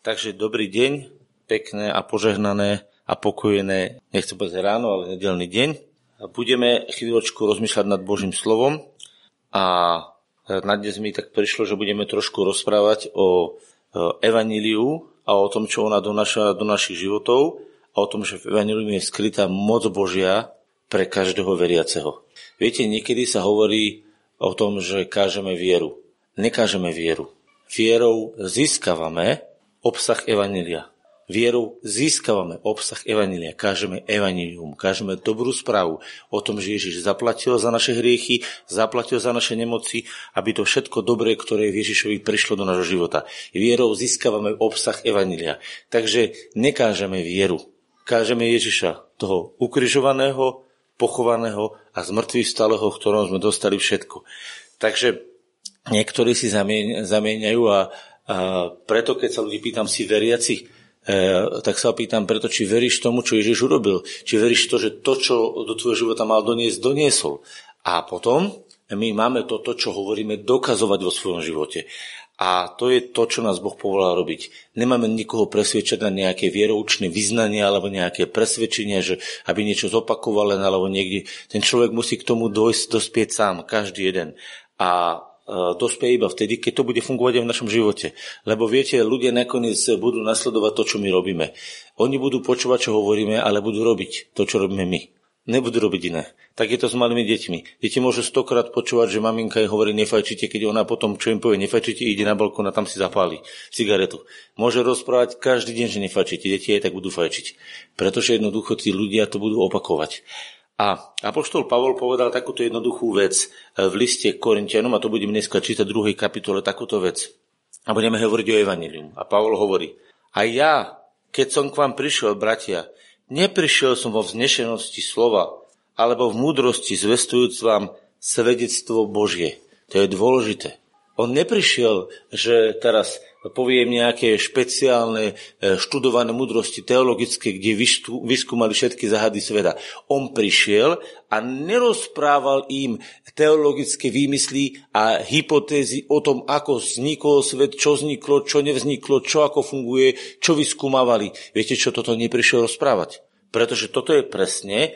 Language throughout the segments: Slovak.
Takže dobrý deň, pekné a požehnané a pokojené, nechcem povedať ráno, ale nedelný deň. Budeme chvíľočku rozmýšľať nad Božím slovom a na dnes mi tak prišlo, že budeme trošku rozprávať o evaníliu a o tom, čo ona donáša do našich životov a o tom, že v evaníliu je skrytá moc Božia pre každého veriaceho. Viete, niekedy sa hovorí o tom, že kážeme vieru. Nekážeme vieru. Vierou získavame obsah Evanília. Vierou získavame obsah Evanília, kážeme Evanílium, kážeme dobrú správu o tom, že Ježiš zaplatil za naše hriechy, zaplatil za naše nemoci, aby to všetko dobré, ktoré v Ježišovi prišlo do nášho života. Vierou získavame obsah Evanília. Takže nekážeme vieru, kážeme Ježiša, toho ukrižovaného, pochovaného a zmrtvých stáleho, v ktorom sme dostali všetko. Takže niektorí si zamieňajú a a preto, keď sa ľudí pýtam, si veriaci, e, tak sa pýtam preto, či veríš tomu, čo Ježiš urobil. Či veríš to, že to, čo do tvojho života mal doniesť, doniesol. A potom my máme toto, čo hovoríme, dokazovať vo svojom živote. A to je to, čo nás Boh povolal robiť. Nemáme nikoho presvedčať na nejaké vieroučné vyznanie alebo nejaké presvedčenie, že aby niečo zopakoval len alebo niekde. Ten človek musí k tomu dojsť, dospieť sám, každý jeden. A E, dospie iba vtedy, keď to bude fungovať aj v našom živote. Lebo viete, ľudia nakoniec budú nasledovať to, čo my robíme. Oni budú počúvať, čo hovoríme, ale budú robiť to, čo robíme my. Nebudú robiť iné. Tak je to s malými deťmi. Deti môžu stokrát počúvať, že maminka jej hovorí nefajčite, keď ona potom, čo im povie nefajčite, ide na balkón a tam si zapáli cigaretu. Môže rozprávať každý deň, že nefajčite. Deti aj tak budú fajčiť. Pretože jednoducho tí ľudia to budú opakovať. A Apoštol Pavol povedal takúto jednoduchú vec e, v liste Korintianom, a to budeme dneska čítať v druhej kapitole, takúto vec. A budeme hovoriť o Evangelium. A Pavol hovorí, a ja, keď som k vám prišiel, bratia, neprišiel som vo vznešenosti slova, alebo v múdrosti zvestujúc vám svedectvo Božie. To je dôležité. On neprišiel, že teraz poviem nejaké špeciálne e, študované mudrosti teologické, kde vyskúmali všetky záhady sveta. On prišiel a nerozprával im teologické výmysly a hypotézy o tom, ako vznikol svet, čo vzniklo, čo nevzniklo, čo ako funguje, čo vyskúmavali. Viete, čo toto neprišiel rozprávať? Pretože toto je presne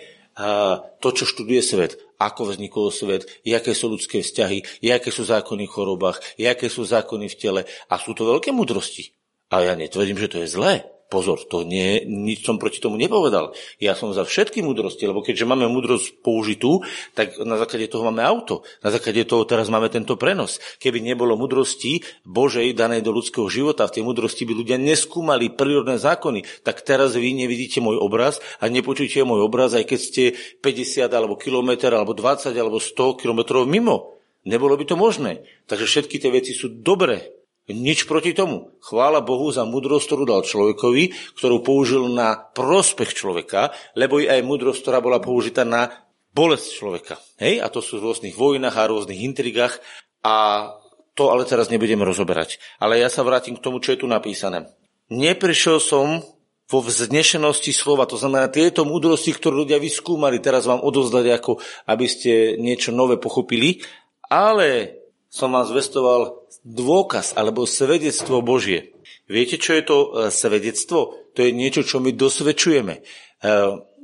to, čo študuje svet ako vznikol svet, aké sú ľudské vzťahy, aké sú zákony v chorobách, aké sú zákony v tele. A sú to veľké mudrosti. A ja netvrdím, že to je zlé. Pozor, to nie, nič som proti tomu nepovedal. Ja som za všetky múdrosti, lebo keďže máme múdrosť použitú, tak na základe toho máme auto. Na základe toho teraz máme tento prenos. Keby nebolo múdrosti Božej danej do ľudského života, v tej múdrosti by ľudia neskúmali prírodné zákony, tak teraz vy nevidíte môj obraz a nepočujete môj obraz, aj keď ste 50 alebo kilometr, alebo 20 alebo 100 kilometrov mimo. Nebolo by to možné. Takže všetky tie veci sú dobré. Nič proti tomu. Chvála Bohu za múdrosť, ktorú dal človekovi, ktorú použil na prospech človeka, lebo aj múdrosť, ktorá bola použitá na bolesť človeka. Hej? A to sú v rôznych vojnách a rôznych intrigách a to ale teraz nebudeme rozoberať. Ale ja sa vrátim k tomu, čo je tu napísané. Neprišiel som vo vznešenosti slova, to znamená tieto múdrosti, ktoré ľudia vyskúmali, teraz vám odozdať, ako aby ste niečo nové pochopili, ale som vám zvestoval dôkaz alebo svedectvo Božie. Viete, čo je to e, svedectvo? To je niečo, čo my dosvedčujeme. E,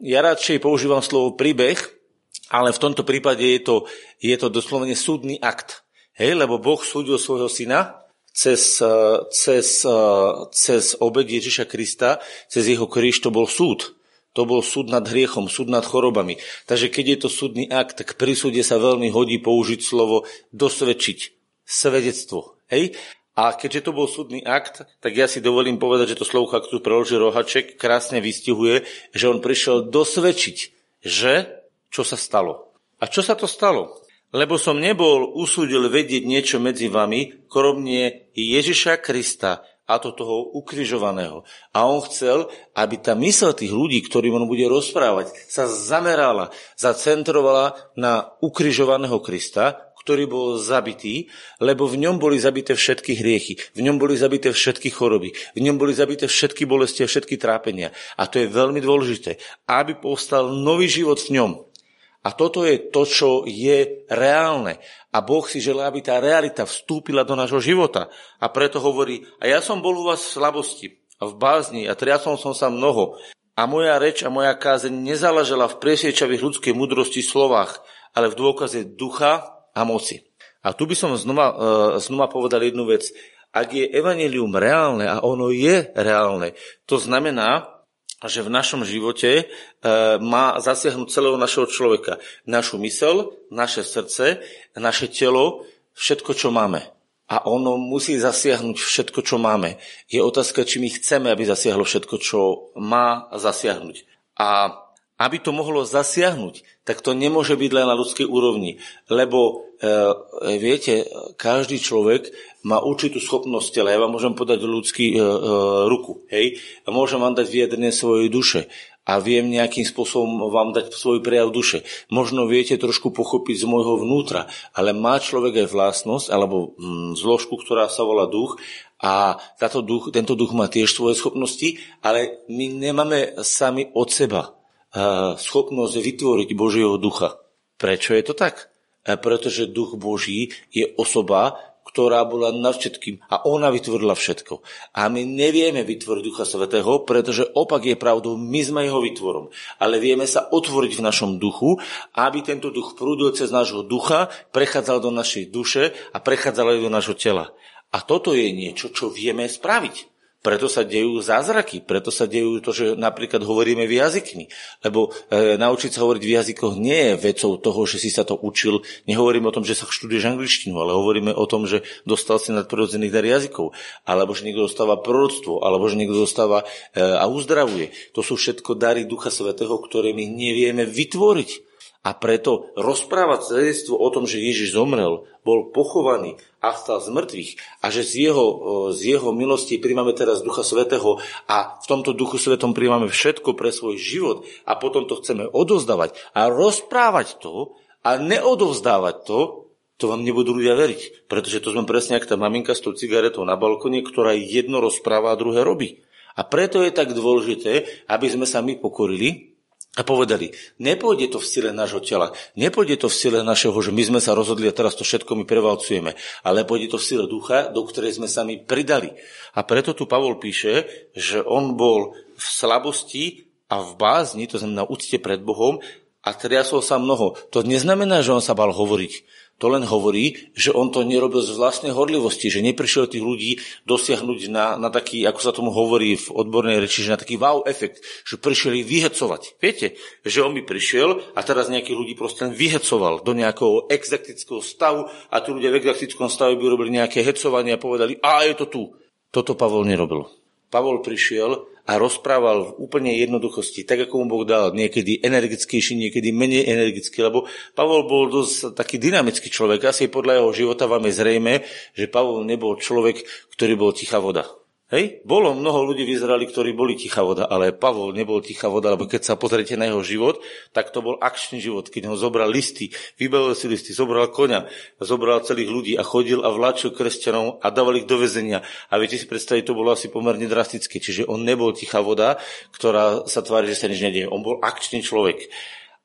ja radšej používam slovo príbeh, ale v tomto prípade je to, je to doslovene súdny akt. Hej, lebo Boh súdil svojho syna cez, e, cez, cez obed Ježiša Krista, cez jeho kríž to bol súd. To bol súd nad hriechom, súd nad chorobami. Takže keď je to súdny akt, tak pri súde sa veľmi hodí použiť slovo dosvedčiť svedectvo. Hej? A keďže to bol súdny akt, tak ja si dovolím povedať, že to slovko, ak tu preložil Rohaček, krásne vystihuje, že on prišiel dosvedčiť, že čo sa stalo. A čo sa to stalo? Lebo som nebol usúdil vedieť niečo medzi vami, kromne Ježiša Krista, a to toho ukrižovaného. A on chcel, aby tá mysl tých ľudí, ktorým on bude rozprávať, sa zamerala, zacentrovala na ukrižovaného Krista, ktorý bol zabitý, lebo v ňom boli zabité všetky hriechy, v ňom boli zabité všetky choroby, v ňom boli zabité všetky bolesti a všetky trápenia. A to je veľmi dôležité, aby povstal nový život v ňom. A toto je to, čo je reálne. A Boh si želá, aby tá realita vstúpila do nášho života. A preto hovorí, a ja som bol u vás v slabosti v bázni a triasol som sa mnoho. A moja reč a moja kázeň nezáležela v presviečavých ľudskej mudrosti slovách, ale v dôkaze ducha a moci. A tu by som znova, uh, znova povedal jednu vec. Ak je evanelium reálne, a ono je reálne, to znamená, že v našom živote e, má zasiahnuť celého našeho človeka. Našu mysel, naše srdce, naše telo, všetko, čo máme. A ono musí zasiahnuť všetko, čo máme. Je otázka, či my chceme, aby zasiahlo všetko, čo má zasiahnuť. A aby to mohlo zasiahnuť, tak to nemôže byť len na ľudskej úrovni. Lebo, e, viete, každý človek má určitú schopnosť tela. Ja vám môžem podať ľudský e, e, ruku, hej? A môžem vám dať vyjadrenie svojej duše a viem nejakým spôsobom vám dať svoj prejav duše. Možno viete trošku pochopiť z môjho vnútra, ale má človek aj vlastnosť alebo mm, zložku, ktorá sa volá duch a táto duch, tento duch má tiež svoje schopnosti, ale my nemáme sami od seba schopnosť vytvoriť Božieho ducha. Prečo je to tak? Pretože duch Boží je osoba, ktorá bola nad všetkým a ona vytvorila všetko. A my nevieme vytvoriť Ducha Svetého, pretože opak je pravdou, my sme jeho vytvorom. Ale vieme sa otvoriť v našom duchu, aby tento duch prúdil cez nášho ducha, prechádzal do našej duše a prechádzal aj do nášho tela. A toto je niečo, čo vieme spraviť. Preto sa dejú zázraky, preto sa dejú to, že napríklad hovoríme v jazykmi. Lebo e, naučiť sa hovoriť v jazykoch nie je vecou toho, že si sa to učil. Nehovoríme o tom, že sa študuješ angličtinu, ale hovoríme o tom, že dostal si nadprirodzených dar jazykov. Alebo že niekto dostáva proroctvo, alebo že niekto dostáva e, a uzdravuje. To sú všetko dary Ducha Svetého, ktoré my nevieme vytvoriť. A preto rozprávať svedectvo o tom, že Ježiš zomrel, bol pochovaný a stal z mŕtvych a že z jeho, z jeho milosti príjmame teraz Ducha Svetého a v tomto Duchu Svetom príjmame všetko pre svoj život a potom to chceme odozdávať a rozprávať to a neodovzdávať to, to vám nebudú ľudia veriť. Pretože to sme presne ako tá maminka s tou cigaretou na balkone, ktorá jedno rozpráva a druhé robí. A preto je tak dôležité, aby sme sa my pokorili a povedali, nepôjde to v sile nášho tela, nepôjde to v sile našeho, že my sme sa rozhodli a teraz to všetko my prevalcujeme, ale pôjde to v sile ducha, do ktorej sme sa my pridali. A preto tu Pavol píše, že on bol v slabosti a v bázni, to znamená úcte pred Bohom, a triasol sa mnoho. To neznamená, že on sa bal hovoriť. To len hovorí, že on to nerobil z vlastnej horlivosti, že neprišiel tých ľudí dosiahnuť na, na taký, ako sa tomu hovorí v odbornej reči, že na taký wow efekt, že prišiel ich vyhecovať. Viete, že on by prišiel a teraz nejakých ľudí proste len vyhecoval do nejakého exaktického stavu a tí ľudia v exaktickom stave by robili nejaké hecovanie a povedali, a je to tu. Toto Pavol nerobil. Pavol prišiel a rozprával v úplne jednoduchosti, tak ako mu Boh dal, niekedy energickejší, niekedy menej energický, lebo Pavol bol dosť taký dynamický človek. Asi podľa jeho života vám je zrejme, že Pavol nebol človek, ktorý bol tichá voda. Hej? Bolo mnoho ľudí v Izraeli, ktorí boli tichá voda, ale Pavol nebol tichá voda, lebo keď sa pozriete na jeho život, tak to bol akčný život. Keď ho zobral listy, vybavil si listy, zobral koňa, zobral celých ľudí a chodil a vláčil kresťanov a dával ich do väzenia. A viete si predstaviť, to bolo asi pomerne drastické. Čiže on nebol tichá voda, ktorá sa tvári, že sa nič nedieje. On bol akčný človek.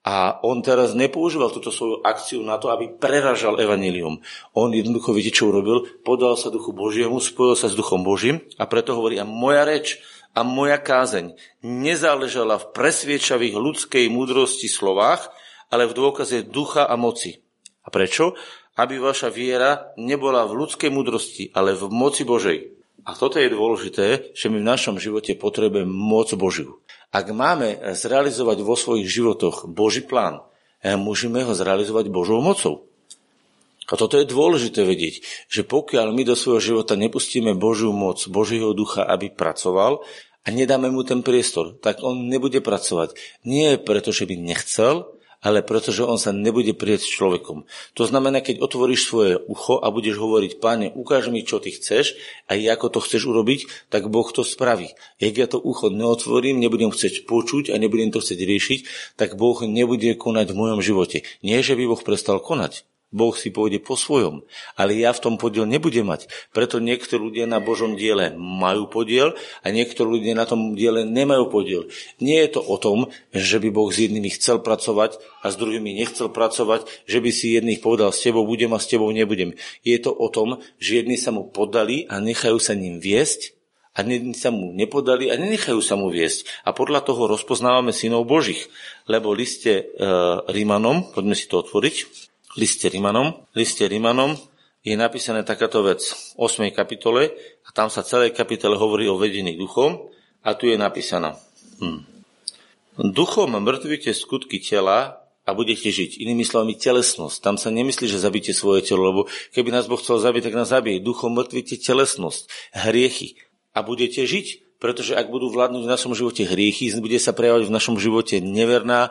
A on teraz nepoužíval túto svoju akciu na to, aby preražal evanilium. On jednoducho, viete, čo urobil? Podal sa duchu Božiemu, spojil sa s duchom Božím a preto hovorí, a moja reč a moja kázeň nezáležala v presviečavých ľudskej múdrosti slovách, ale v dôkaze ducha a moci. A prečo? Aby vaša viera nebola v ľudskej múdrosti, ale v moci Božej. A toto je dôležité, že my v našom živote potrebujeme moc Božiu. Ak máme zrealizovať vo svojich životoch Boží plán, eh, môžeme ho zrealizovať Božou mocou. A toto je dôležité vedieť, že pokiaľ my do svojho života nepustíme Božiu moc, Božieho ducha, aby pracoval a nedáme mu ten priestor, tak on nebude pracovať. Nie preto, že by nechcel, ale pretože on sa nebude prieť s človekom. To znamená, keď otvoríš svoje ucho a budeš hovoriť, páne, ukáž mi, čo ty chceš a ako to chceš urobiť, tak Boh to spraví. Ak ja to ucho neotvorím, nebudem chcieť počuť a nebudem to chcieť riešiť, tak Boh nebude konať v mojom živote. Nie, že by Boh prestal konať, Boh si pôjde po svojom, ale ja v tom podiel nebudem mať. Preto niektorí ľudia na Božom diele majú podiel a niektorí ľudia na tom diele nemajú podiel. Nie je to o tom, že by Boh s jednými chcel pracovať a s druhými nechcel pracovať, že by si jedných povedal, s tebou budem a s tebou nebudem. Je to o tom, že jedni sa mu podali a nechajú sa ním viesť a sa mu nepodali a nenechajú sa mu viesť. A podľa toho rozpoznávame synov Božích. Lebo liste e, Rímanom, poďme si to otvoriť, liste Rimanom. Liste Rimanom je napísané takáto vec v 8. kapitole a tam sa celé kapitole hovorí o vedení duchom a tu je napísaná. Hm. Duchom mŕtvite skutky tela a budete žiť. Inými slovami telesnosť. Tam sa nemyslí, že zabíte svoje telo, lebo keby nás Boh chcel zabiť, tak nás zabije. Duchom mŕtvite telesnosť, hriechy a budete žiť. Pretože ak budú vládnuť v našom živote hriechy, bude sa prejavovať v našom živote neverná,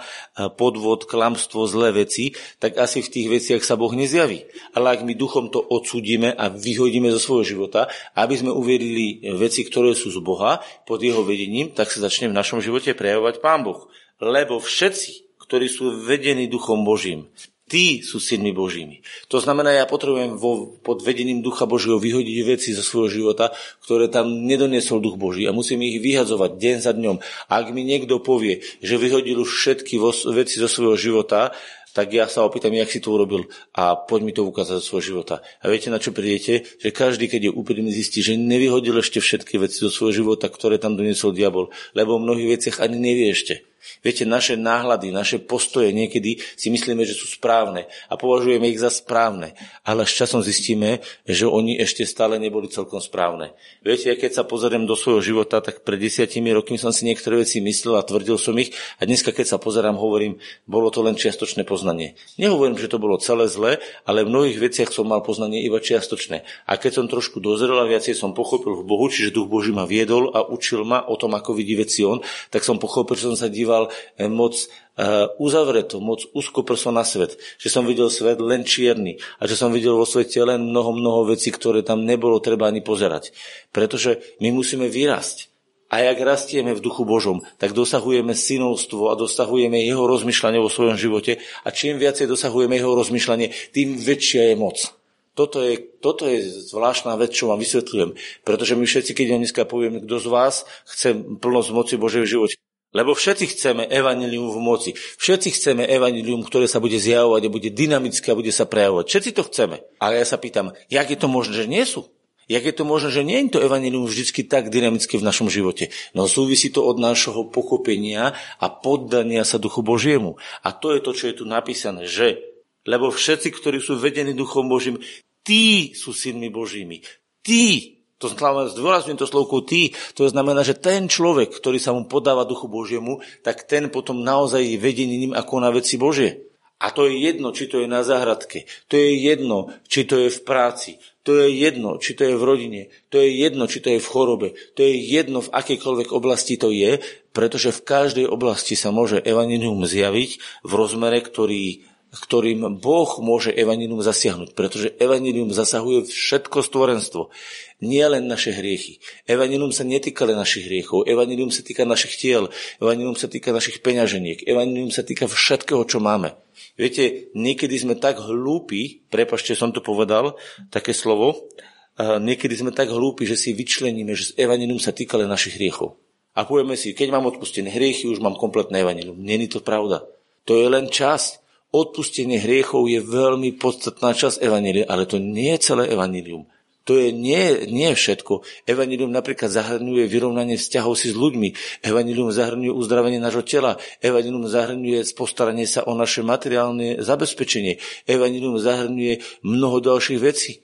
podvod, klamstvo, zlé veci, tak asi v tých veciach sa Boh nezjaví. Ale ak my duchom to odsudíme a vyhodíme zo svojho života, aby sme uverili veci, ktoré sú z Boha pod jeho vedením, tak sa začne v našom živote prejavovať Pán Boh. Lebo všetci, ktorí sú vedení Duchom Božím, Tí sú synmi Božími. To znamená, ja potrebujem vo, pod vedením Ducha Božieho vyhodiť veci zo svojho života, ktoré tam nedoniesol Duch Boží a musím ich vyhadzovať deň za dňom. Ak mi niekto povie, že vyhodil už všetky vo, veci zo svojho života, tak ja sa opýtam, jak si to urobil a poď mi to ukázať zo svojho života. A viete, na čo prídete? Že každý, keď je úprimný, zistí, že nevyhodil ešte všetky veci zo svojho života, ktoré tam doniesol diabol, lebo v mnohých veciach ani nevie ešte. Viete, naše náhľady, naše postoje niekedy si myslíme, že sú správne a považujeme ich za správne, ale s časom zistíme, že oni ešte stále neboli celkom správne. Viete, keď sa pozriem do svojho života, tak pred desiatimi rokmi som si niektoré veci myslel a tvrdil som ich a dneska, keď sa pozerám, hovorím, bolo to len čiastočné poznanie. Nehovorím, že to bolo celé zlé, ale v mnohých veciach som mal poznanie iba čiastočné. A keď som trošku dozrel a viacej som pochopil v Bohu, čiže Duch Boží ma viedol a učil ma o tom, ako vidí veci on, tak som pochopil, že som sa díval díval eh, moc eh, uzavreto, moc úzkoprso na svet. Že som videl svet len čierny a že som videl vo svete len mnoho, mnoho vecí, ktoré tam nebolo treba ani pozerať. Pretože my musíme vyrásť. A jak rastieme v duchu Božom, tak dosahujeme synovstvo a dosahujeme jeho rozmýšľanie vo svojom živote a čím viacej dosahujeme jeho rozmýšľanie, tým väčšia je moc. Toto je, toto je zvláštna vec, čo vám vysvetľujem. Pretože my všetci, keď dneska povieme, kto z vás chce plnosť moci Božej v živote, lebo všetci chceme evanilium v moci. Všetci chceme evanilium, ktoré sa bude zjavovať a bude dynamické a bude sa prejavovať. Všetci to chceme. Ale ja sa pýtam, jak je to možné, že nie sú? Jak je to možné, že nie je to evanilium vždy tak dynamické v našom živote? No súvisí to od nášho pochopenia a poddania sa Duchu Božiemu. A to je to, čo je tu napísané, že lebo všetci, ktorí sú vedení Duchom Božím, tí sú synmi Božími. Tí to znamená, zdôrazňujem to slovku ty, to znamená, že ten človek, ktorý sa mu podáva duchu Božiemu, tak ten potom naozaj je vedením ako na veci Božie. A to je jedno, či to je na záhradke, to je jedno, či to je v práci, to je jedno, či to je v rodine, to je jedno, či to je v chorobe, to je jedno, v akejkoľvek oblasti to je, pretože v každej oblasti sa môže evaninium zjaviť v rozmere, ktorý ktorým Boh môže evanilium zasiahnuť, pretože evanilium zasahuje všetko stvorenstvo, nie len naše hriechy. Evanilium sa netýka len našich hriechov, evanilium sa týka našich tiel, evanilium sa týka našich peňaženiek, evanilium sa týka všetkého, čo máme. Viete, niekedy sme tak hlúpi, prepašte, som to povedal, také slovo, niekedy sme tak hlúpi, že si vyčleníme, že evanilium sa týka len našich hriechov. A povieme si, keď mám odpustené hriechy, už mám kompletné evanilium. Není to pravda. To je len časť odpustenie hriechov je veľmi podstatná časť Evanília, ale to nie je celé Evanílium. To je nie, nie všetko. Evanilium napríklad zahrňuje vyrovnanie vzťahov si s ľuďmi. Evanilium zahrňuje uzdravenie nášho tela. Evanilium zahrňuje postaranie sa o naše materiálne zabezpečenie. Evanilium zahrňuje mnoho ďalších vecí.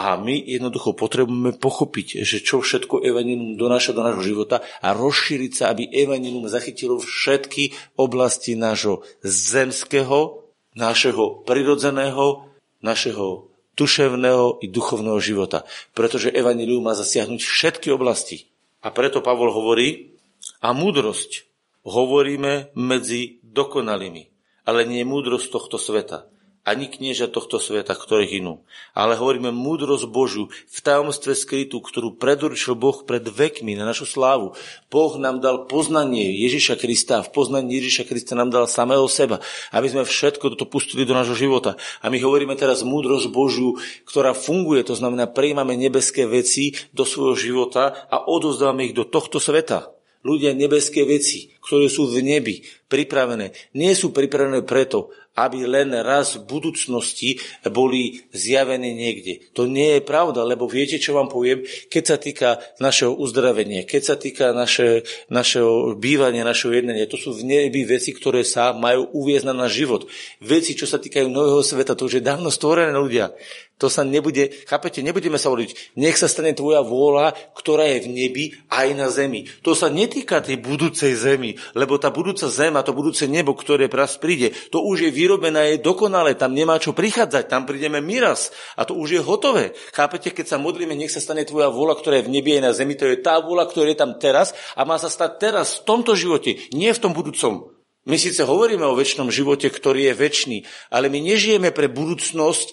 A my jednoducho potrebujeme pochopiť, že čo všetko Evangelium donáša do nášho života a rozšíriť sa, aby Evangelium zachytilo všetky oblasti nášho zemského, našeho prirodzeného, našeho duševného i duchovného života. Pretože Evangelium má zasiahnuť všetky oblasti. A preto Pavol hovorí, a múdrosť hovoríme medzi dokonalými, ale nie múdrosť tohto sveta, ani knieža tohto sveta, ktorých inú. Ale hovoríme múdrosť Božiu v tajomstve skrytú, ktorú predurčil Boh pred vekmi na našu slávu. Boh nám dal poznanie Ježiša Krista. V poznaní Ježiša Krista nám dal samého seba, aby sme všetko toto pustili do nášho života. A my hovoríme teraz múdrosť Božiu, ktorá funguje, to znamená, prijímame nebeské veci do svojho života a odozdávame ich do tohto sveta. Ľudia nebeské veci, ktoré sú v nebi pripravené, nie sú pripravené preto, aby len raz v budúcnosti boli zjavené niekde. To nie je pravda, lebo viete, čo vám poviem, keď sa týka našeho uzdravenia, keď sa týka naše, našeho bývania, našeho jednania, to sú v nebi veci, ktoré sa majú uviezť na náš život. Veci, čo sa týkajú nového sveta, to už je dávno stvorené ľudia. To sa nebude, chápete, nebudeme sa hovoriť, nech sa stane tvoja vôľa, ktorá je v nebi aj na zemi. To sa netýka tej budúcej zemi, lebo tá budúca zem a to budúce nebo, ktoré raz príde, to už je vyrobené, je dokonalé, tam nemá čo prichádzať, tam prídeme my raz a to už je hotové. Chápete, keď sa modlíme, nech sa stane tvoja vôľa, ktorá je v nebi aj na zemi, to je tá vôľa, ktorá je tam teraz a má sa stať teraz, v tomto živote, nie v tom budúcom. My síce hovoríme o väčšnom živote, ktorý je väčší, ale my nežijeme pre budúcnosť e,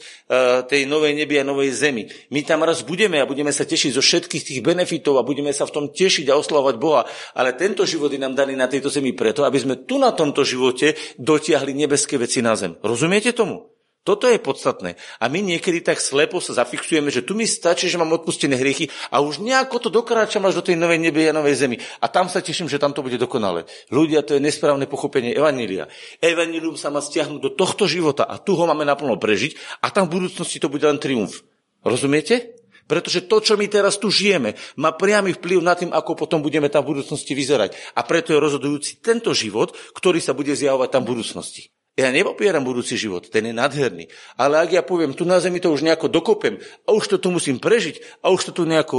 tej novej nebi a novej zemi. My tam raz budeme a budeme sa tešiť zo všetkých tých benefitov a budeme sa v tom tešiť a oslavovať Boha. Ale tento život je nám daný na tejto zemi preto, aby sme tu na tomto živote dotiahli nebeské veci na zem. Rozumiete tomu? Toto je podstatné. A my niekedy tak slepo sa zafixujeme, že tu mi stačí, že mám odpustené hriechy a už nejako to dokráčam až do tej novej nebe a novej zemi. A tam sa teším, že tam to bude dokonale. Ľudia, to je nesprávne pochopenie Evanília. Evanílium sa má stiahnuť do tohto života a tu ho máme naplno prežiť a tam v budúcnosti to bude len triumf. Rozumiete? Pretože to, čo my teraz tu žijeme, má priamy vplyv na tým, ako potom budeme tam v budúcnosti vyzerať. A preto je rozhodujúci tento život, ktorý sa bude zjavovať tam v budúcnosti. Ja nepopieram budúci život, ten je nádherný. Ale ak ja poviem, tu na zemi to už nejako dokopem a už to tu musím prežiť a už to tu nejako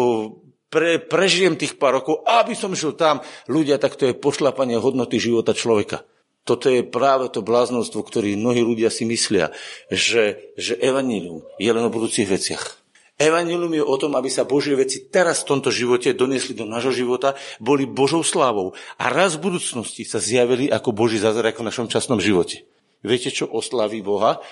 pre, prežijem tých pár rokov, aby som žil tam, ľudia, tak to je pošlapanie hodnoty života človeka. Toto je práve to bláznostvo, ktorý mnohí ľudia si myslia, že, že evanílium je len o budúcich veciach. Evangelium je o tom, aby sa Božie veci teraz v tomto živote doniesli do nášho života, boli Božou slávou a raz v budúcnosti sa zjavili ako Boží zázrak v našom časnom živote. Viete, čo oslaví Boha?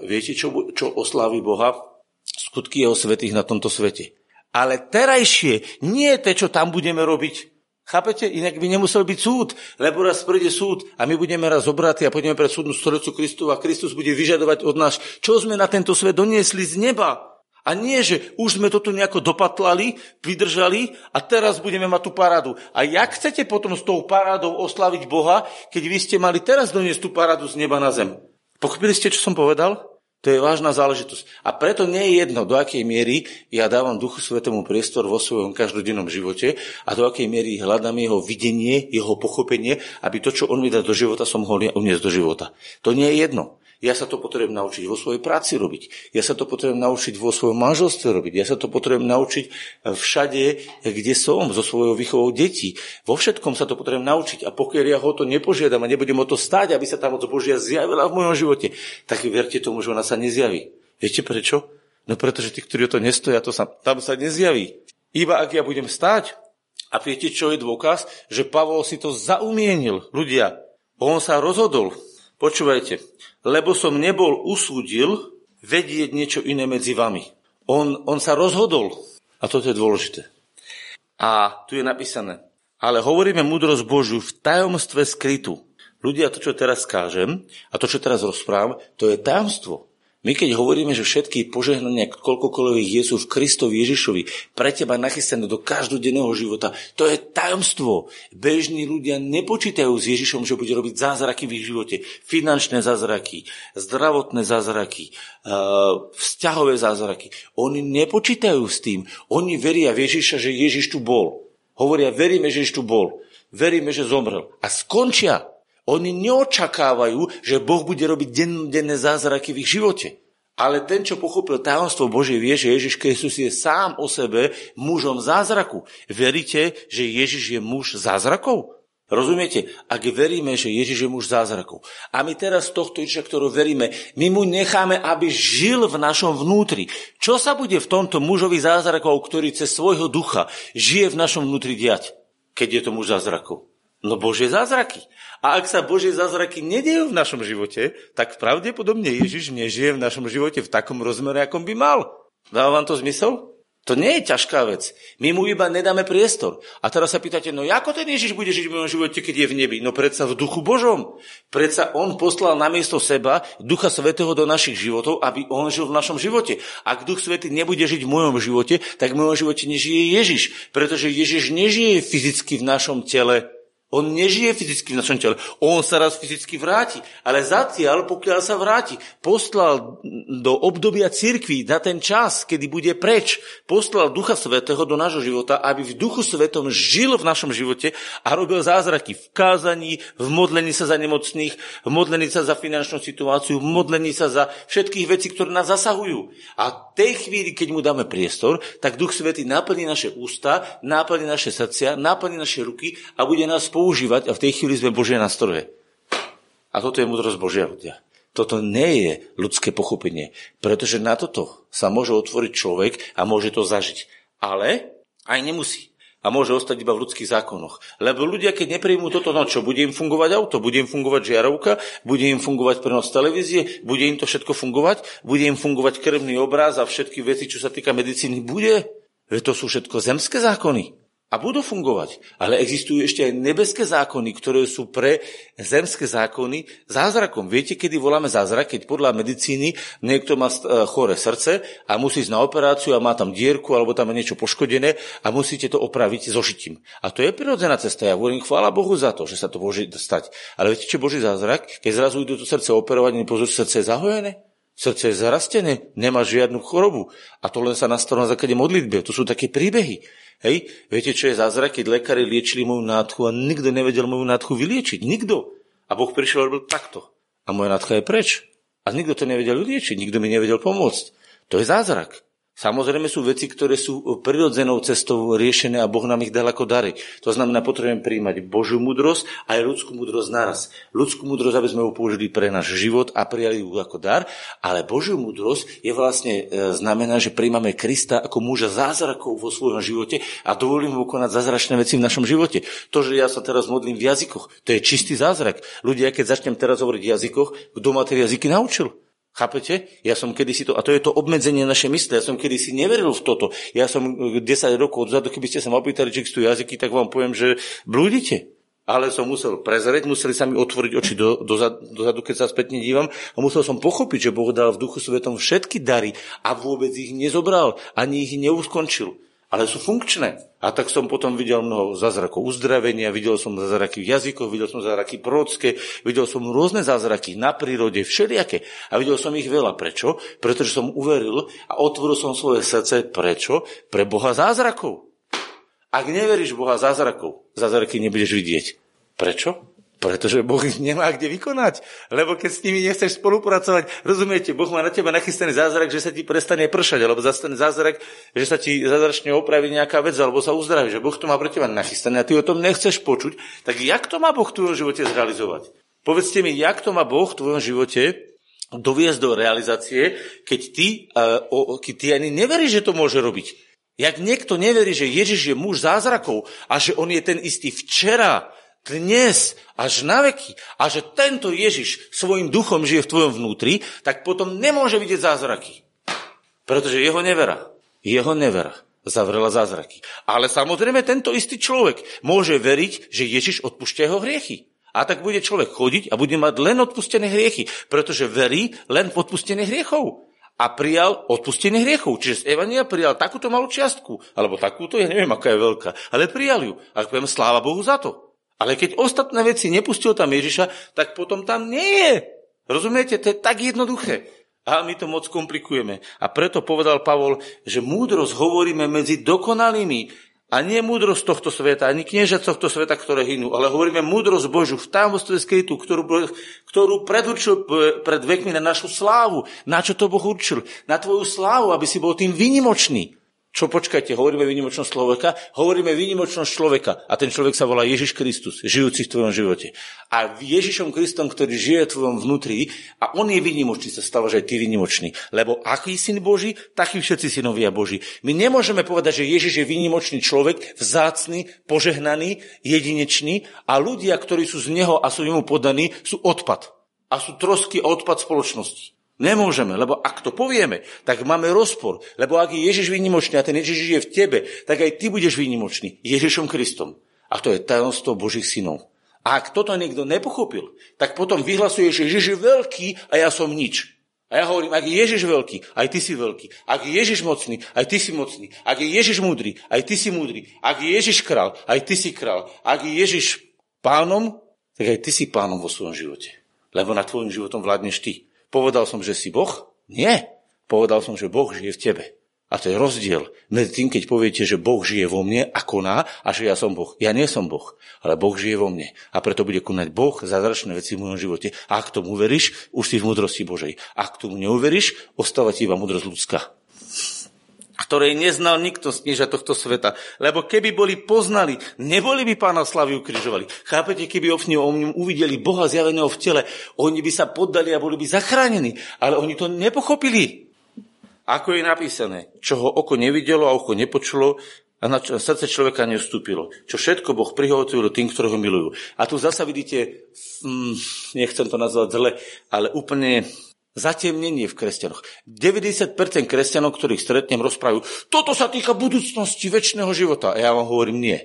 Viete, čo, čo oslaví Boha? Skutky jeho svetých na tomto svete. Ale terajšie nie je to, čo tam budeme robiť. Chápete? Inak by nemusel byť súd, lebo raz príde súd a my budeme raz obratí a pôjdeme pred súdnu stolicu Kristu a Kristus bude vyžadovať od nás, čo sme na tento svet doniesli z neba. A nie, že už sme to tu nejako dopatlali, vydržali a teraz budeme mať tú parádu. A jak chcete potom s tou parádou oslaviť Boha, keď vy ste mali teraz doniesť tú parádu z neba na zem? Pochopili ste, čo som povedal? To je vážna záležitosť. A preto nie je jedno, do akej miery ja dávam Duchu Svetému priestor vo svojom každodennom živote a do akej miery hľadám jeho videnie, jeho pochopenie, aby to, čo on mi dá do života, som mohol uniesť do života. To nie je jedno. Ja sa to potrebujem naučiť vo svojej práci robiť. Ja sa to potrebujem naučiť vo svojom manželstve robiť. Ja sa to potrebujem naučiť všade, kde som, so svojou výchovou detí. Vo všetkom sa to potrebujem naučiť. A pokiaľ ja ho to nepožiadam a nebudem o to stáť, aby sa tam moc Božia zjavila v mojom živote, tak verte tomu, že ona sa nezjaví. Viete prečo? No pretože tí, ktorí o to nestoja, to sa, tam sa nezjaví. Iba ak ja budem stáť, a viete, čo je dôkaz? Že Pavol si to zaumienil. Ľudia, on sa rozhodol. Počúvajte, lebo som nebol usúdil vedieť niečo iné medzi vami. On, on sa rozhodol. A toto je dôležité. A tu je napísané. Ale hovoríme múdrosť Božiu v tajomstve skrytu. Ľudia, to, čo teraz kážem a to, čo teraz rozprávam, to je tajomstvo. My keď hovoríme, že všetky požehnania, koľkokoľvek je sú v Kristovi Ježišovi, pre teba nachystané do každodenného života, to je tajomstvo. Bežní ľudia nepočítajú s Ježišom, že bude robiť zázraky v ich živote. Finančné zázraky, zdravotné zázraky, vzťahové zázraky. Oni nepočítajú s tým. Oni veria v Ježiša, že Ježiš tu bol. Hovoria, veríme, že Ježiš tu bol. Veríme, že zomrel. A skončia oni neočakávajú, že Boh bude robiť denné zázraky v ich živote. Ale ten, čo pochopil tajomstvo Božie, vie, že Ježiš Kristus je sám o sebe mužom zázraku. Veríte, že Ježiš je muž zázrakov? Rozumiete? Ak veríme, že Ježiš je muž zázrakov a my teraz tohto Ježiša, ktorú veríme, my mu necháme, aby žil v našom vnútri. Čo sa bude v tomto mužovi zázrakov, ktorý cez svojho ducha žije v našom vnútri diať, keď je to muž zázrakov? No Božie zázraky. A ak sa Božie zázraky nedejú v našom živote, tak pravdepodobne Ježiš nežije v našom živote v takom rozmere, akom by mal. Dáva vám to zmysel? To nie je ťažká vec. My mu iba nedáme priestor. A teraz sa pýtate, no ako ten Ježiš bude žiť v mojom živote, keď je v nebi? No predsa v duchu Božom. Predsa on poslal namiesto seba Ducha Svetého do našich životov, aby on žil v našom živote. Ak Duch Svetý nebude žiť v mojom živote, tak v mojom živote nežije Ježiš. Pretože Ježiš nežije fyzicky v našom tele, on nežije fyzicky v našom tele. On sa raz fyzicky vráti. Ale zatiaľ, pokiaľ sa vráti, poslal do obdobia cirkví na ten čas, kedy bude preč, poslal Ducha Svetého do nášho života, aby v Duchu Svetom žil v našom živote a robil zázraky v kázaní, v modlení sa za nemocných, v modlení sa za finančnú situáciu, v modlení sa za všetkých vecí, ktoré nás zasahujú. A tej chvíli, keď mu dáme priestor, tak Duch Svetý naplní naše ústa, naplní naše srdcia, naplní naše ruky a bude nás používať a v tej chvíli sme Božie nástroje. A toto je múdrosť Božia ľudia. Toto nie je ľudské pochopenie, pretože na toto sa môže otvoriť človek a môže to zažiť. Ale aj nemusí. A môže ostať iba v ľudských zákonoch. Lebo ľudia, keď nepríjmú toto, no čo, bude im fungovať auto, bude im fungovať žiarovka, bude im fungovať prenos televízie, bude im to všetko fungovať, bude im fungovať krvný obraz a všetky veci, čo sa týka medicíny, bude. Veď to sú všetko zemské zákony a budú fungovať. Ale existujú ešte aj nebeské zákony, ktoré sú pre zemské zákony zázrakom. Viete, kedy voláme zázrak? Keď podľa medicíny niekto má e, chore srdce a musí ísť na operáciu a má tam dierku alebo tam je niečo poškodené a musíte to opraviť so šitím. A to je prirodzená cesta. Ja hovorím, chvála Bohu za to, že sa to môže stať. Ale viete, čo Boží zázrak? Keď zrazu idú to srdce operovať, nepozrú, srdce je zahojené. Srdce je zarastené, nemá žiadnu chorobu. A to len sa nastalo na základe modlitby. To sú také príbehy. Hej, viete, čo je zázrak, keď lekári liečili moju nádchu a nikto nevedel moju nádchu vyliečiť. Nikto. A Boh prišiel a robil takto. A moja nádcha je preč. A nikto to nevedel vyliečiť, nikto mi nevedel pomôcť. To je zázrak. Samozrejme sú veci, ktoré sú prirodzenou cestou riešené a Boh nám ich dal ako dary. To znamená, potrebujeme príjmať Božiu múdrosť a aj ľudskú múdrosť naraz. Ľudskú múdrosť, aby sme ju použili pre náš život a prijali ju ako dar, ale Božiu múdrosť je vlastne, e, znamená, že príjmame Krista ako muža zázrakov vo svojom živote a dovolíme mu konať zázračné veci v našom živote. To, že ja sa teraz modlím v jazykoch, to je čistý zázrak. Ľudia, keď začnem teraz hovoriť v jazykoch, kto ma tie jazyky naučil? Chápete? Ja som kedysi to, a to je to obmedzenie našej mysle, ja som kedysi neveril v toto. Ja som 10 rokov odzadu, keby ste sa ma opýtali, či sú jazyky, tak vám poviem, že blúdite. Ale som musel prezrieť, museli sa mi otvoriť oči do, dozadu, dozadu, keď sa spätne dívam a musel som pochopiť, že Boh dal v duchu svetom všetky dary a vôbec ich nezobral, ani ich neuskončil ale sú funkčné. A tak som potom videl mnoho zázrakov uzdravenia, videl som zázraky v jazykoch, videl som zázraky prorocké, videl som rôzne zázraky na prírode, všelijaké. A videl som ich veľa. Prečo? Pretože som uveril a otvoril som svoje srdce. Prečo? Pre Boha zázrakov. Ak neveríš Boha zázrakov, zázraky nebudeš vidieť. Prečo? Pretože Boh ich nemá kde vykonať. Lebo keď s nimi nechceš spolupracovať, rozumiete, Boh má na teba nachystaný zázrak, že sa ti prestane pršať, alebo zastaný zázrak, že sa ti zázračne opraví nejaká vec, alebo sa uzdraví, že Boh to má pre teba nachystané a ty o tom nechceš počuť, tak jak to má Boh v tvojom živote zrealizovať? Povedzte mi, jak to má Boh v tvojom živote doviesť do realizácie, keď ty, uh, keď ty ani neveríš, že to môže robiť. Jak niekto neverí, že Ježiš je muž zázrakov a že on je ten istý včera, dnes až na veky a že tento Ježiš svojim duchom žije v tvojom vnútri, tak potom nemôže vidieť zázraky. Pretože jeho nevera, jeho nevera zavrela zázraky. Ale samozrejme tento istý človek môže veriť, že Ježiš odpúšťa jeho hriechy. A tak bude človek chodiť a bude mať len odpustené hriechy, pretože verí len v odpustené hriechov. A prijal odpustenie hriechov. Čiže z Evania prijal takúto malú čiastku. Alebo takúto, ja neviem, aká je veľká. Ale prijal ju. A poviem, sláva Bohu za to. Ale keď ostatné veci nepustil tam Ježiša, tak potom tam nie je. Rozumiete? To je tak jednoduché. A my to moc komplikujeme. A preto povedal Pavol, že múdrosť hovoríme medzi dokonalými. A nie múdrosť tohto sveta, ani knieža tohto sveta, ktoré hynú, ale hovoríme múdrosť Božu v tajomstve skrytú, ktorú, ktorú predurčil pred vekmi na našu slávu. Na čo to Boh určil? Na tvoju slávu, aby si bol tým výnimočný. Čo počkajte, hovoríme výnimočnosť človeka? Hovoríme výnimočnosť človeka a ten človek sa volá Ježiš Kristus, žijúci v tvojom živote. A Ježišom Kristom, ktorý žije v tvojom vnútri a on je výnimočný, sa stáva, že aj ty výnimočný. Lebo aký syn Boží, taký všetci synovia Boží. My nemôžeme povedať, že Ježiš je výnimočný človek, vzácný, požehnaný, jedinečný a ľudia, ktorí sú z neho a sú mu podaní, sú odpad. A sú trosky a odpad spoločnosti. Nemôžeme, lebo ak to povieme, tak máme rozpor. Lebo ak je Ježiš výnimočný a ten Ježiš je v tebe, tak aj ty budeš výnimočný Ježišom Kristom. A to je tajomstvo Božích synov. A ak toto niekto nepochopil, tak potom vyhlasuje, že Ježiš je veľký a ja som nič. A ja hovorím, ak je Ježiš veľký, aj ty si veľký. Ak je Ježiš mocný, aj ty si mocný. Ak je Ježiš múdry, aj ty si múdry. Ak je Ježiš král, aj ty si král. Ak je Ježiš pánom, tak aj ty si pánom vo svojom živote. Lebo nad tvojim životom vládneš ty. Povedal som, že si Boh? Nie. Povedal som, že Boh žije v tebe. A to je rozdiel medzi tým, keď poviete, že Boh žije vo mne a koná a že ja som Boh. Ja nie som Boh, ale Boh žije vo mne. A preto bude konať Boh zázračné veci v mojom živote. A ak tomu veríš, už si v múdrosti Božej. Ak tomu neuveríš, ostáva ti iba múdrosť ľudská ktorej neznal nikto z knieža tohto sveta. Lebo keby boli poznali, neboli by pána slavy ukrižovali. Chápete, keby o ňom uvideli Boha zjaveného v tele, oni by sa poddali a boli by zachránení. Ale oni to nepochopili. Ako je napísané, čo ho oko nevidelo a oko nepočulo, a na srdce človeka neustúpilo. Čo všetko Boh prihovoril tým, ktorí ho milujú. A tu zasa vidíte, hm, nechcem to nazvať zle, ale úplne zatemnenie v kresťanoch. 90% kresťanov, ktorých stretnem, rozprávajú, toto sa týka budúcnosti väčšného života. A ja vám hovorím, nie.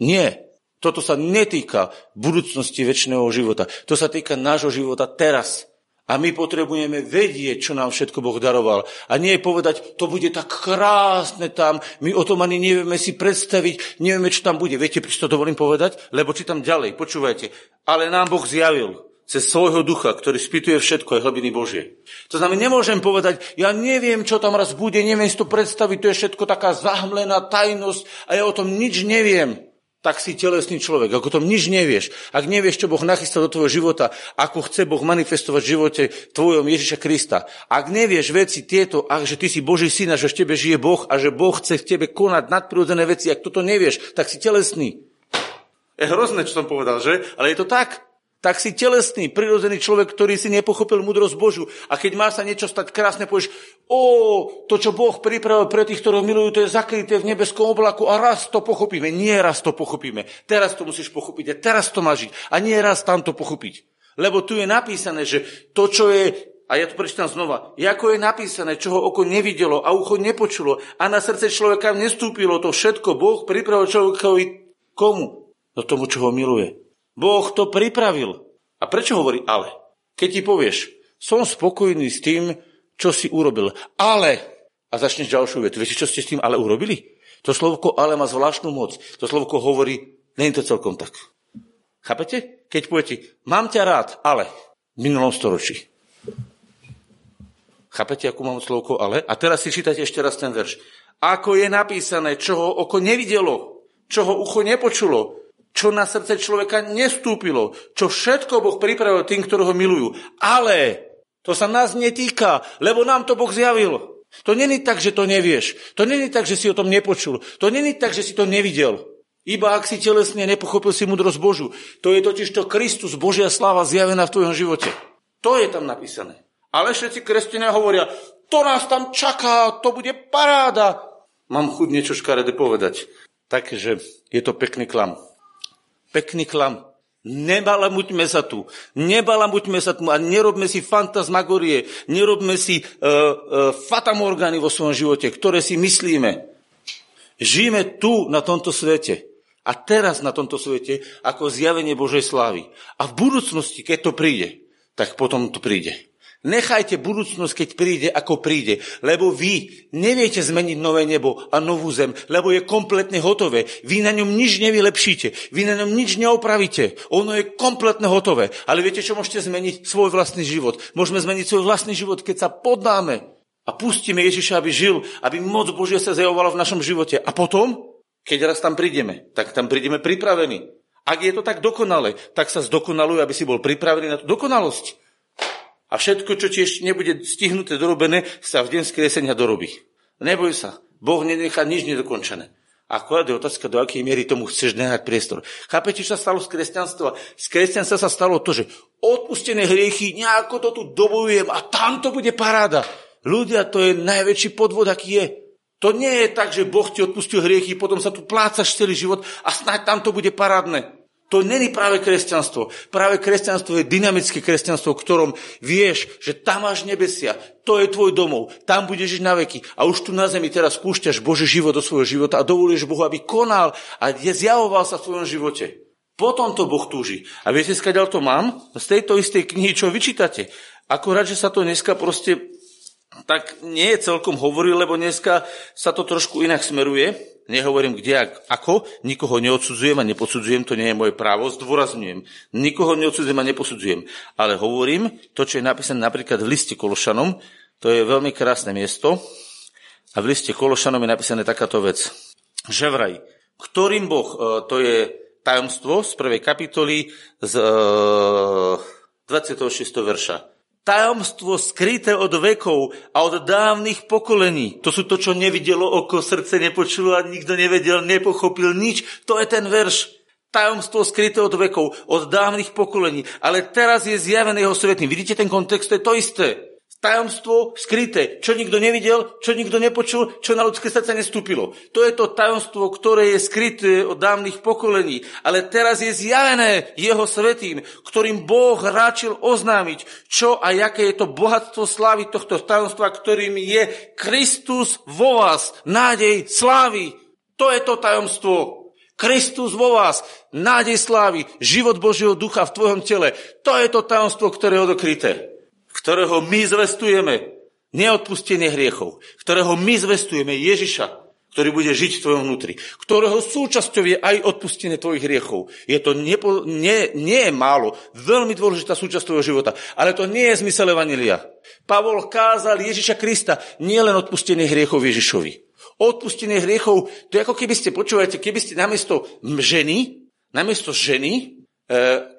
Nie. Toto sa netýka budúcnosti väčšného života. To sa týka nášho života teraz. A my potrebujeme vedieť, čo nám všetko Boh daroval. A nie povedať, to bude tak krásne tam, my o tom ani nevieme si predstaviť, nevieme, čo tam bude. Viete, prečo to dovolím povedať? Lebo čítam ďalej, počúvajte. Ale nám Boh zjavil cez svojho ducha, ktorý spýtuje všetko, aj hlbiny Božie. To znamená, nemôžem povedať, ja neviem, čo tam raz bude, neviem si to predstaviť, to je všetko taká zahmlená tajnosť a ja o tom nič neviem. Tak si telesný človek, ako tom nič nevieš. Ak nevieš, čo Boh nachystal do tvojho života, ako chce Boh manifestovať v živote tvojom Ježiša Krista. Ak nevieš veci tieto, a že ty si Boží syn a že v tebe žije Boh a že Boh chce v tebe konať nadprirodzené veci, ak toto nevieš, tak si telesný. Je hrozné, čo som povedal, že? Ale je to tak tak si telesný, prirodzený človek, ktorý si nepochopil múdrosť Božu. A keď má sa niečo stať krásne, povieš, o, to, čo Boh pripravil pre tých, ktorých milujú, to je zakryté v nebeskom oblaku a raz to pochopíme. Nie raz to pochopíme. Teraz to musíš pochopiť a teraz to máš žiť. A nie raz tam to pochopiť. Lebo tu je napísané, že to, čo je a ja to prečítam znova. Ako je napísané, čo ho oko nevidelo a ucho nepočulo a na srdce človeka nestúpilo, to všetko Boh pripravil človekovi komu? No tomu, čo ho miluje. Boh to pripravil. A prečo hovorí ale? Keď ti povieš, som spokojný s tým, čo si urobil, ale, a začneš ďalšiu vetu, viete, čo ste s tým ale urobili? To slovko ale má zvláštnu moc. To slovko hovorí, je to celkom tak. Chápete? Keď poviete, mám ťa rád, ale, v minulom storočí. Chápete, akú mám slovko ale? A teraz si čítate ešte raz ten verš. Ako je napísané, čo ho oko nevidelo, čo ho ucho nepočulo, čo na srdce človeka nestúpilo, čo všetko Boh pripravil tým, ktorí ho milujú. Ale to sa nás netýka, lebo nám to Boh zjavil. To není tak, že to nevieš. To není tak, že si o tom nepočul. To není tak, že si to nevidel. Iba ak si telesne nepochopil si múdrosť Božu. To je totiž to Kristus, Božia sláva zjavená v tvojom živote. To je tam napísané. Ale všetci kresťania hovoria, to nás tam čaká, to bude paráda. Mám chuť niečo škaredé povedať. Takže je to pekný klam. Pekný klam. Nebalamuťme sa tu. Nebalamuťme sa tu a nerobme si fantasmagorie, nerobme si uh, uh, fatamorgány vo svojom živote, ktoré si myslíme. Žijeme tu na tomto svete a teraz na tomto svete ako zjavenie Božej slávy. A v budúcnosti, keď to príde, tak potom to príde. Nechajte budúcnosť, keď príde, ako príde, lebo vy neviete zmeniť nové nebo a novú zem, lebo je kompletne hotové. Vy na ňom nič nevylepšíte, vy na ňom nič neopravíte. Ono je kompletne hotové. Ale viete, čo môžete zmeniť? Svoj vlastný život. Môžeme zmeniť svoj vlastný život, keď sa poddáme a pustíme Ježiša, aby žil, aby moc Božia sa zjavovala v našom živote. A potom, keď raz tam prídeme, tak tam prídeme pripravení. Ak je to tak dokonale, tak sa zdokonaluj, aby si bol pripravený na tú dokonalosť. A všetko, čo ti ešte nebude stihnuté dorobené, sa v deň skresenia dorobí. Neboj sa. Boh nenechá nič nedokončené. Akorát je otázka, do akej miery tomu chceš nehať priestor. Chápete, čo sa stalo z kresťanstva? Z kresťanstva sa stalo to, že odpustené hriechy, nejako to tu dobujem a tam to bude paráda. Ľudia, to je najväčší podvod, aký je. To nie je tak, že Boh ti odpustil hriechy, potom sa tu plácaš celý život a snáď tam to bude parádne. To není práve kresťanstvo. Práve kresťanstvo je dynamické kresťanstvo, v ktorom vieš, že tam máš nebesia, to je tvoj domov, tam budeš žiť na veky. A už tu na zemi teraz púšťaš Boží život do svojho života a dovolíš Bohu, aby konal a zjavoval sa v tvojom živote. Potom to Boh túži. A viete, skáďal to mám? Z tejto istej knihy, čo vyčítate. Akorát, že sa to dneska proste tak nie je celkom hovorí, lebo dneska sa to trošku inak smeruje. Nehovorím kde, ako, nikoho neodsudzujem a neposudzujem, to nie je moje právo, zdôrazňujem. Nikoho neodsudzujem a neposudzujem. Ale hovorím to, čo je napísané napríklad v liste Kološanom, to je veľmi krásne miesto. A v liste Kološanom je napísané takáto vec. Že vraj, ktorým Boh, e, to je tajomstvo z prvej kapitoly z 26. E, verša tajomstvo skryté od vekov a od dávnych pokolení. To sú to, čo nevidelo oko, srdce nepočulo a nikto nevedel, nepochopil nič. To je ten verš. Tajomstvo skryté od vekov, od dávnych pokolení. Ale teraz je zjavené jeho svetým. Vidíte ten kontext? To je to isté tajomstvo skryté, čo nikto nevidel, čo nikto nepočul, čo na ľudské srdce nestúpilo. To je to tajomstvo, ktoré je skryté od dávnych pokolení, ale teraz je zjavené jeho svetým, ktorým Boh ráčil oznámiť, čo a jaké je to bohatstvo slávy tohto tajomstva, ktorým je Kristus vo vás, nádej slávy. To je to tajomstvo. Kristus vo vás, nádej slávy, život Božieho ducha v tvojom tele. To je to tajomstvo, ktoré je odokryté ktorého my zvestujeme neodpustenie hriechov, ktorého my zvestujeme Ježiša, ktorý bude žiť v tvojom vnútri, ktorého súčasťou je aj odpustenie tvojich hriechov. Je to nepo, nie, nie je málo, veľmi dôležitá súčasť tvojho života, ale to nie je zmysel Evangelia. Pavol kázal Ježiša Krista, nielen odpustenie hriechov Ježišovi. Odpustenie hriechov, to je ako keby ste, počúvajte, keby ste namiesto ženy, namiesto ženy, e,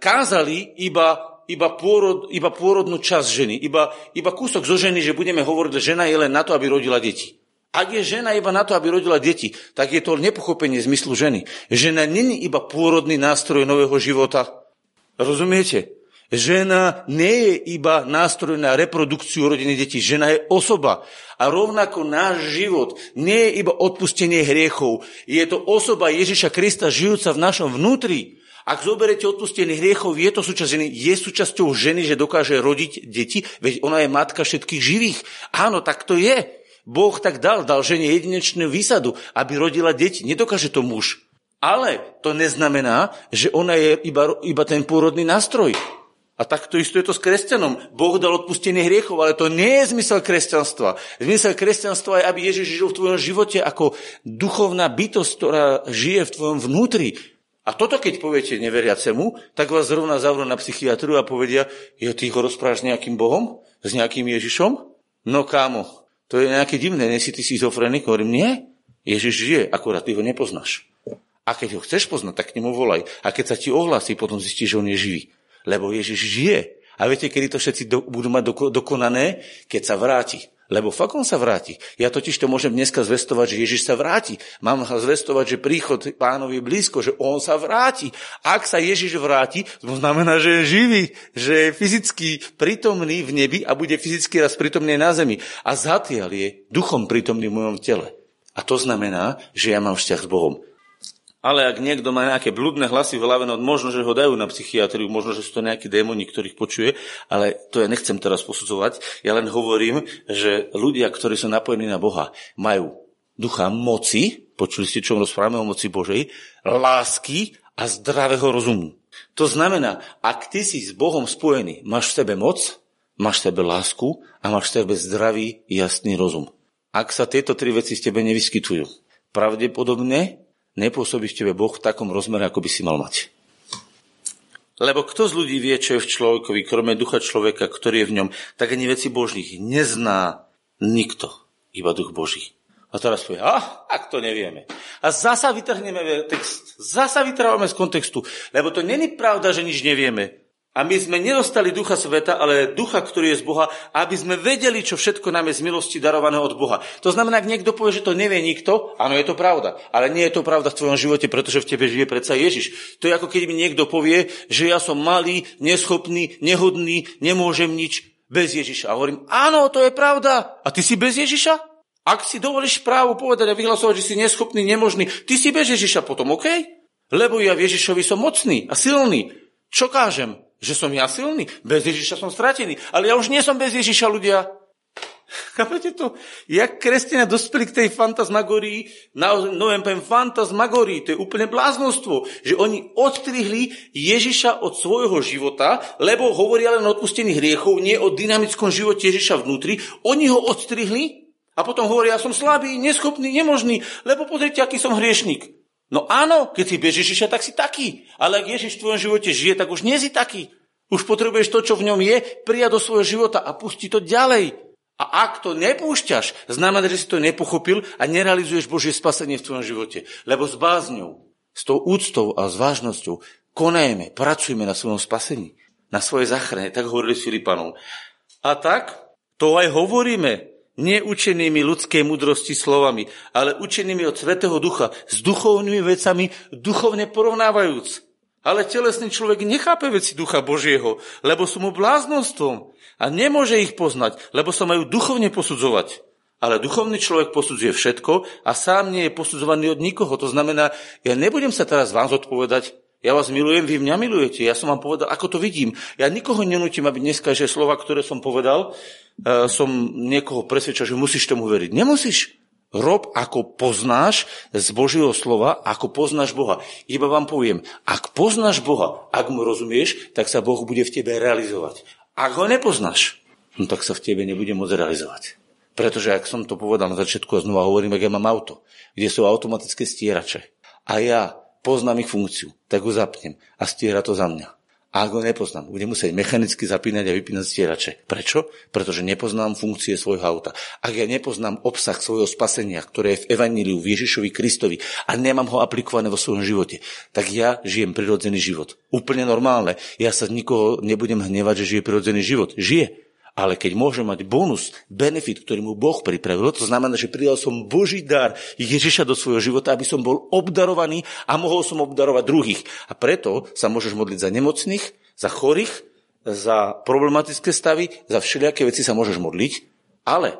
kázali iba iba, pôrod, iba pôrodnú časť ženy, iba, iba kúsok zo ženy, že budeme hovoriť, že žena je len na to, aby rodila deti. Ak je žena iba na to, aby rodila deti, tak je to nepochopenie zmyslu ženy. Žena není iba pôrodný nástroj nového života. Rozumiete? Žena nie je iba nástroj na reprodukciu rodiny detí. Žena je osoba. A rovnako náš život nie je iba odpustenie hriechov. Je to osoba Ježiša Krista žijúca v našom vnútri. Ak zoberete odpustenie hriechov, je to súčasť ženy, je súčasťou ženy, že dokáže rodiť deti, veď ona je matka všetkých živých. Áno, tak to je. Boh tak dal, dal žene jedinečnú výsadu, aby rodila deti. Nedokáže to muž. Ale to neznamená, že ona je iba, iba ten pôrodný nástroj. A tak to isto je to s kresťanom. Boh dal odpustenie hriechov, ale to nie je zmysel kresťanstva. Zmysel kresťanstva je, aby Ježiš žil v tvojom živote ako duchovná bytosť, ktorá žije v tvojom vnútri. A toto, keď poviete neveriacemu, tak vás zrovna zavrú na psychiatru a povedia, jo, ty ho rozprávaš nejakým Bohom? S nejakým Ježišom? No kámo, to je nejaké divné, nie si ty schizofrenik? Hovorím, nie, Ježiš žije, akurát ty ho nepoznáš. A keď ho chceš poznať, tak k nemu volaj. A keď sa ti ohlási, potom zistíš, že on je živý. Lebo Ježiš žije. A viete, kedy to všetci do, budú mať doko, dokonané? Keď sa vráti. Lebo fakt on sa vráti. Ja totiž to môžem dneska zvestovať, že Ježiš sa vráti. Mám zvestovať, že príchod pánovi je blízko, že on sa vráti. Ak sa Ježiš vráti, to znamená, že je živý, že je fyzicky prítomný v nebi a bude fyzicky raz prítomný na zemi. A zatiaľ je duchom prítomný v mojom tele. A to znamená, že ja mám vzťah s Bohom. Ale ak niekto má nejaké blúdne hlasy v hlave, no možno, že ho dajú na psychiatriu, možno, že sú to nejakí démoni, ktorých počuje, ale to ja nechcem teraz posudzovať. Ja len hovorím, že ľudia, ktorí sú napojení na Boha, majú ducha moci, počuli ste, čo rozprávame o moci Božej, lásky a zdravého rozumu. To znamená, ak ty si s Bohom spojený, máš v sebe moc, máš v sebe lásku a máš v sebe zdravý, jasný rozum. Ak sa tieto tri veci z tebe nevyskytujú, pravdepodobne nepôsobí v tebe Boh v takom rozmere, ako by si mal mať. Lebo kto z ľudí vie, čo je v človekovi, krome ducha človeka, ktorý je v ňom, tak ani veci božných nezná nikto, iba duch Boží. A teraz povie, ah, ak to nevieme. A zasa vytrhneme text, zasa vytrhávame z kontextu, lebo to není pravda, že nič nevieme. A my sme nedostali ducha sveta, ale ducha, ktorý je z Boha, aby sme vedeli, čo všetko nám je z milosti darované od Boha. To znamená, ak niekto povie, že to nevie nikto, áno, je to pravda. Ale nie je to pravda v tvojom živote, pretože v tebe žije predsa Ježiš. To je ako keď mi niekto povie, že ja som malý, neschopný, nehodný, nemôžem nič bez Ježiša. A hovorím, áno, to je pravda. A ty si bez Ježiša? Ak si dovolíš právo povedať a vyhlasovať, že si neschopný, nemožný, ty si bez Ježiša potom, OK? Lebo ja v Ježišovi som mocný a silný. Čo kážem? Že som ja silný? Bez Ježiša som stratený. Ale ja už nie som bez Ježiša, ľudia. Chápete to? Jak kresťania dospeli k tej fantasmagorii, naozaj novém poviem fantasmagorii, to je úplne bláznostvo, že oni odstrihli Ježiša od svojho života, lebo hovoria len o odpustení hriechov, nie o dynamickom živote Ježiša vnútri. Oni ho odstrihli a potom hovoria, ja som slabý, neschopný, nemožný, lebo pozrite, aký som hriešnik. No áno, keď si bez Ježiša, tak si taký. Ale ak Ježiš v tvojom živote žije, tak už nie si taký. Už potrebuješ to, čo v ňom je, prijať do svojho života a pustiť to ďalej. A ak to nepúšťaš, znamená, že si to nepochopil a nerealizuješ Božie spasenie v tvojom živote. Lebo s bázňou, s tou úctou a s vážnosťou konajme, pracujeme na svojom spasení, na svojej záchrane, tak hovorili Filipanov. A tak to aj hovoríme neučenými ľudskej mudrosti slovami, ale učenými od Svetého Ducha, s duchovnými vecami, duchovne porovnávajúc. Ale telesný človek nechápe veci Ducha Božieho, lebo sú mu bláznostvom a nemôže ich poznať, lebo sa majú duchovne posudzovať. Ale duchovný človek posudzuje všetko a sám nie je posudzovaný od nikoho. To znamená, ja nebudem sa teraz vám zodpovedať, ja vás milujem, vy mňa milujete. Ja som vám povedal, ako to vidím. Ja nikoho nenútim, aby dneska, že slova, ktoré som povedal, som niekoho presvedčil, že musíš tomu veriť. Nemusíš. Rob, ako poznáš z Božieho slova, ako poznáš Boha. Iba vám poviem, ak poznáš Boha, ak mu rozumieš, tak sa Boh bude v tebe realizovať. Ak ho nepoznáš, no tak sa v tebe nebude môcť realizovať. Pretože, ak som to povedal na začiatku a znova hovorím, ak ja mám auto, kde sú automatické stierače a ja poznám ich funkciu, tak ho zapnem a stiera to za mňa. A ak ho nepoznám, budem musieť mechanicky zapínať a vypínať stierače. Prečo? Pretože nepoznám funkcie svojho auta. Ak ja nepoznám obsah svojho spasenia, ktoré je v Evaníliu, v Ježišovi Kristovi a nemám ho aplikované vo svojom živote, tak ja žijem prirodzený život. Úplne normálne. Ja sa nikoho nebudem hnevať, že žije prirodzený život. Žije. Ale keď môžem mať bonus, benefit, ktorý mu Boh pripravil, to znamená, že pridal som Boží dar Ježiša do svojho života, aby som bol obdarovaný a mohol som obdarovať druhých. A preto sa môžeš modliť za nemocných, za chorých, za problematické stavy, za všelijaké veci sa môžeš modliť, ale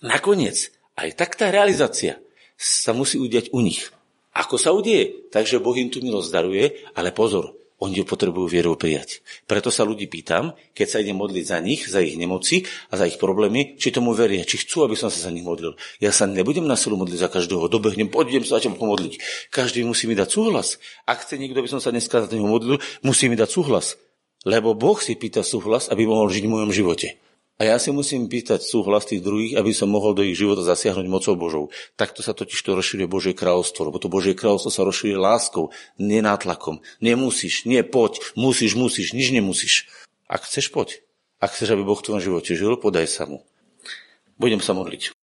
nakoniec aj tak tá realizácia sa musí udiať u nich. Ako sa udieje? Takže Boh im tu milosť daruje, ale pozor, oni ju potrebujú vierou prijať. Preto sa ľudí pýtam, keď sa idem modliť za nich, za ich nemoci a za ich problémy, či tomu veria, či chcú, aby som sa za nich modlil. Ja sa nebudem na silu modliť za každého, dobehnem, poďme sa začnem pomodliť. Každý musí mi dať súhlas. Ak chce niekto, aby som sa dneska za neho modlil, musí mi dať súhlas. Lebo Boh si pýta súhlas, aby mohol žiť v mojom živote. A ja si musím pýtať súhlas tých druhých, aby som mohol do ich života zasiahnuť mocou Božou. Takto sa totiž to rozšíruje Božie kráľovstvo, lebo to Božie kráľovstvo sa rozšíruje láskou, nenátlakom. Nemusíš, nie poď, musíš, musíš, nič nemusíš. Ak chceš, poď. Ak chceš, aby Boh v tvojom živote žil, podaj sa mu. Budem sa modliť.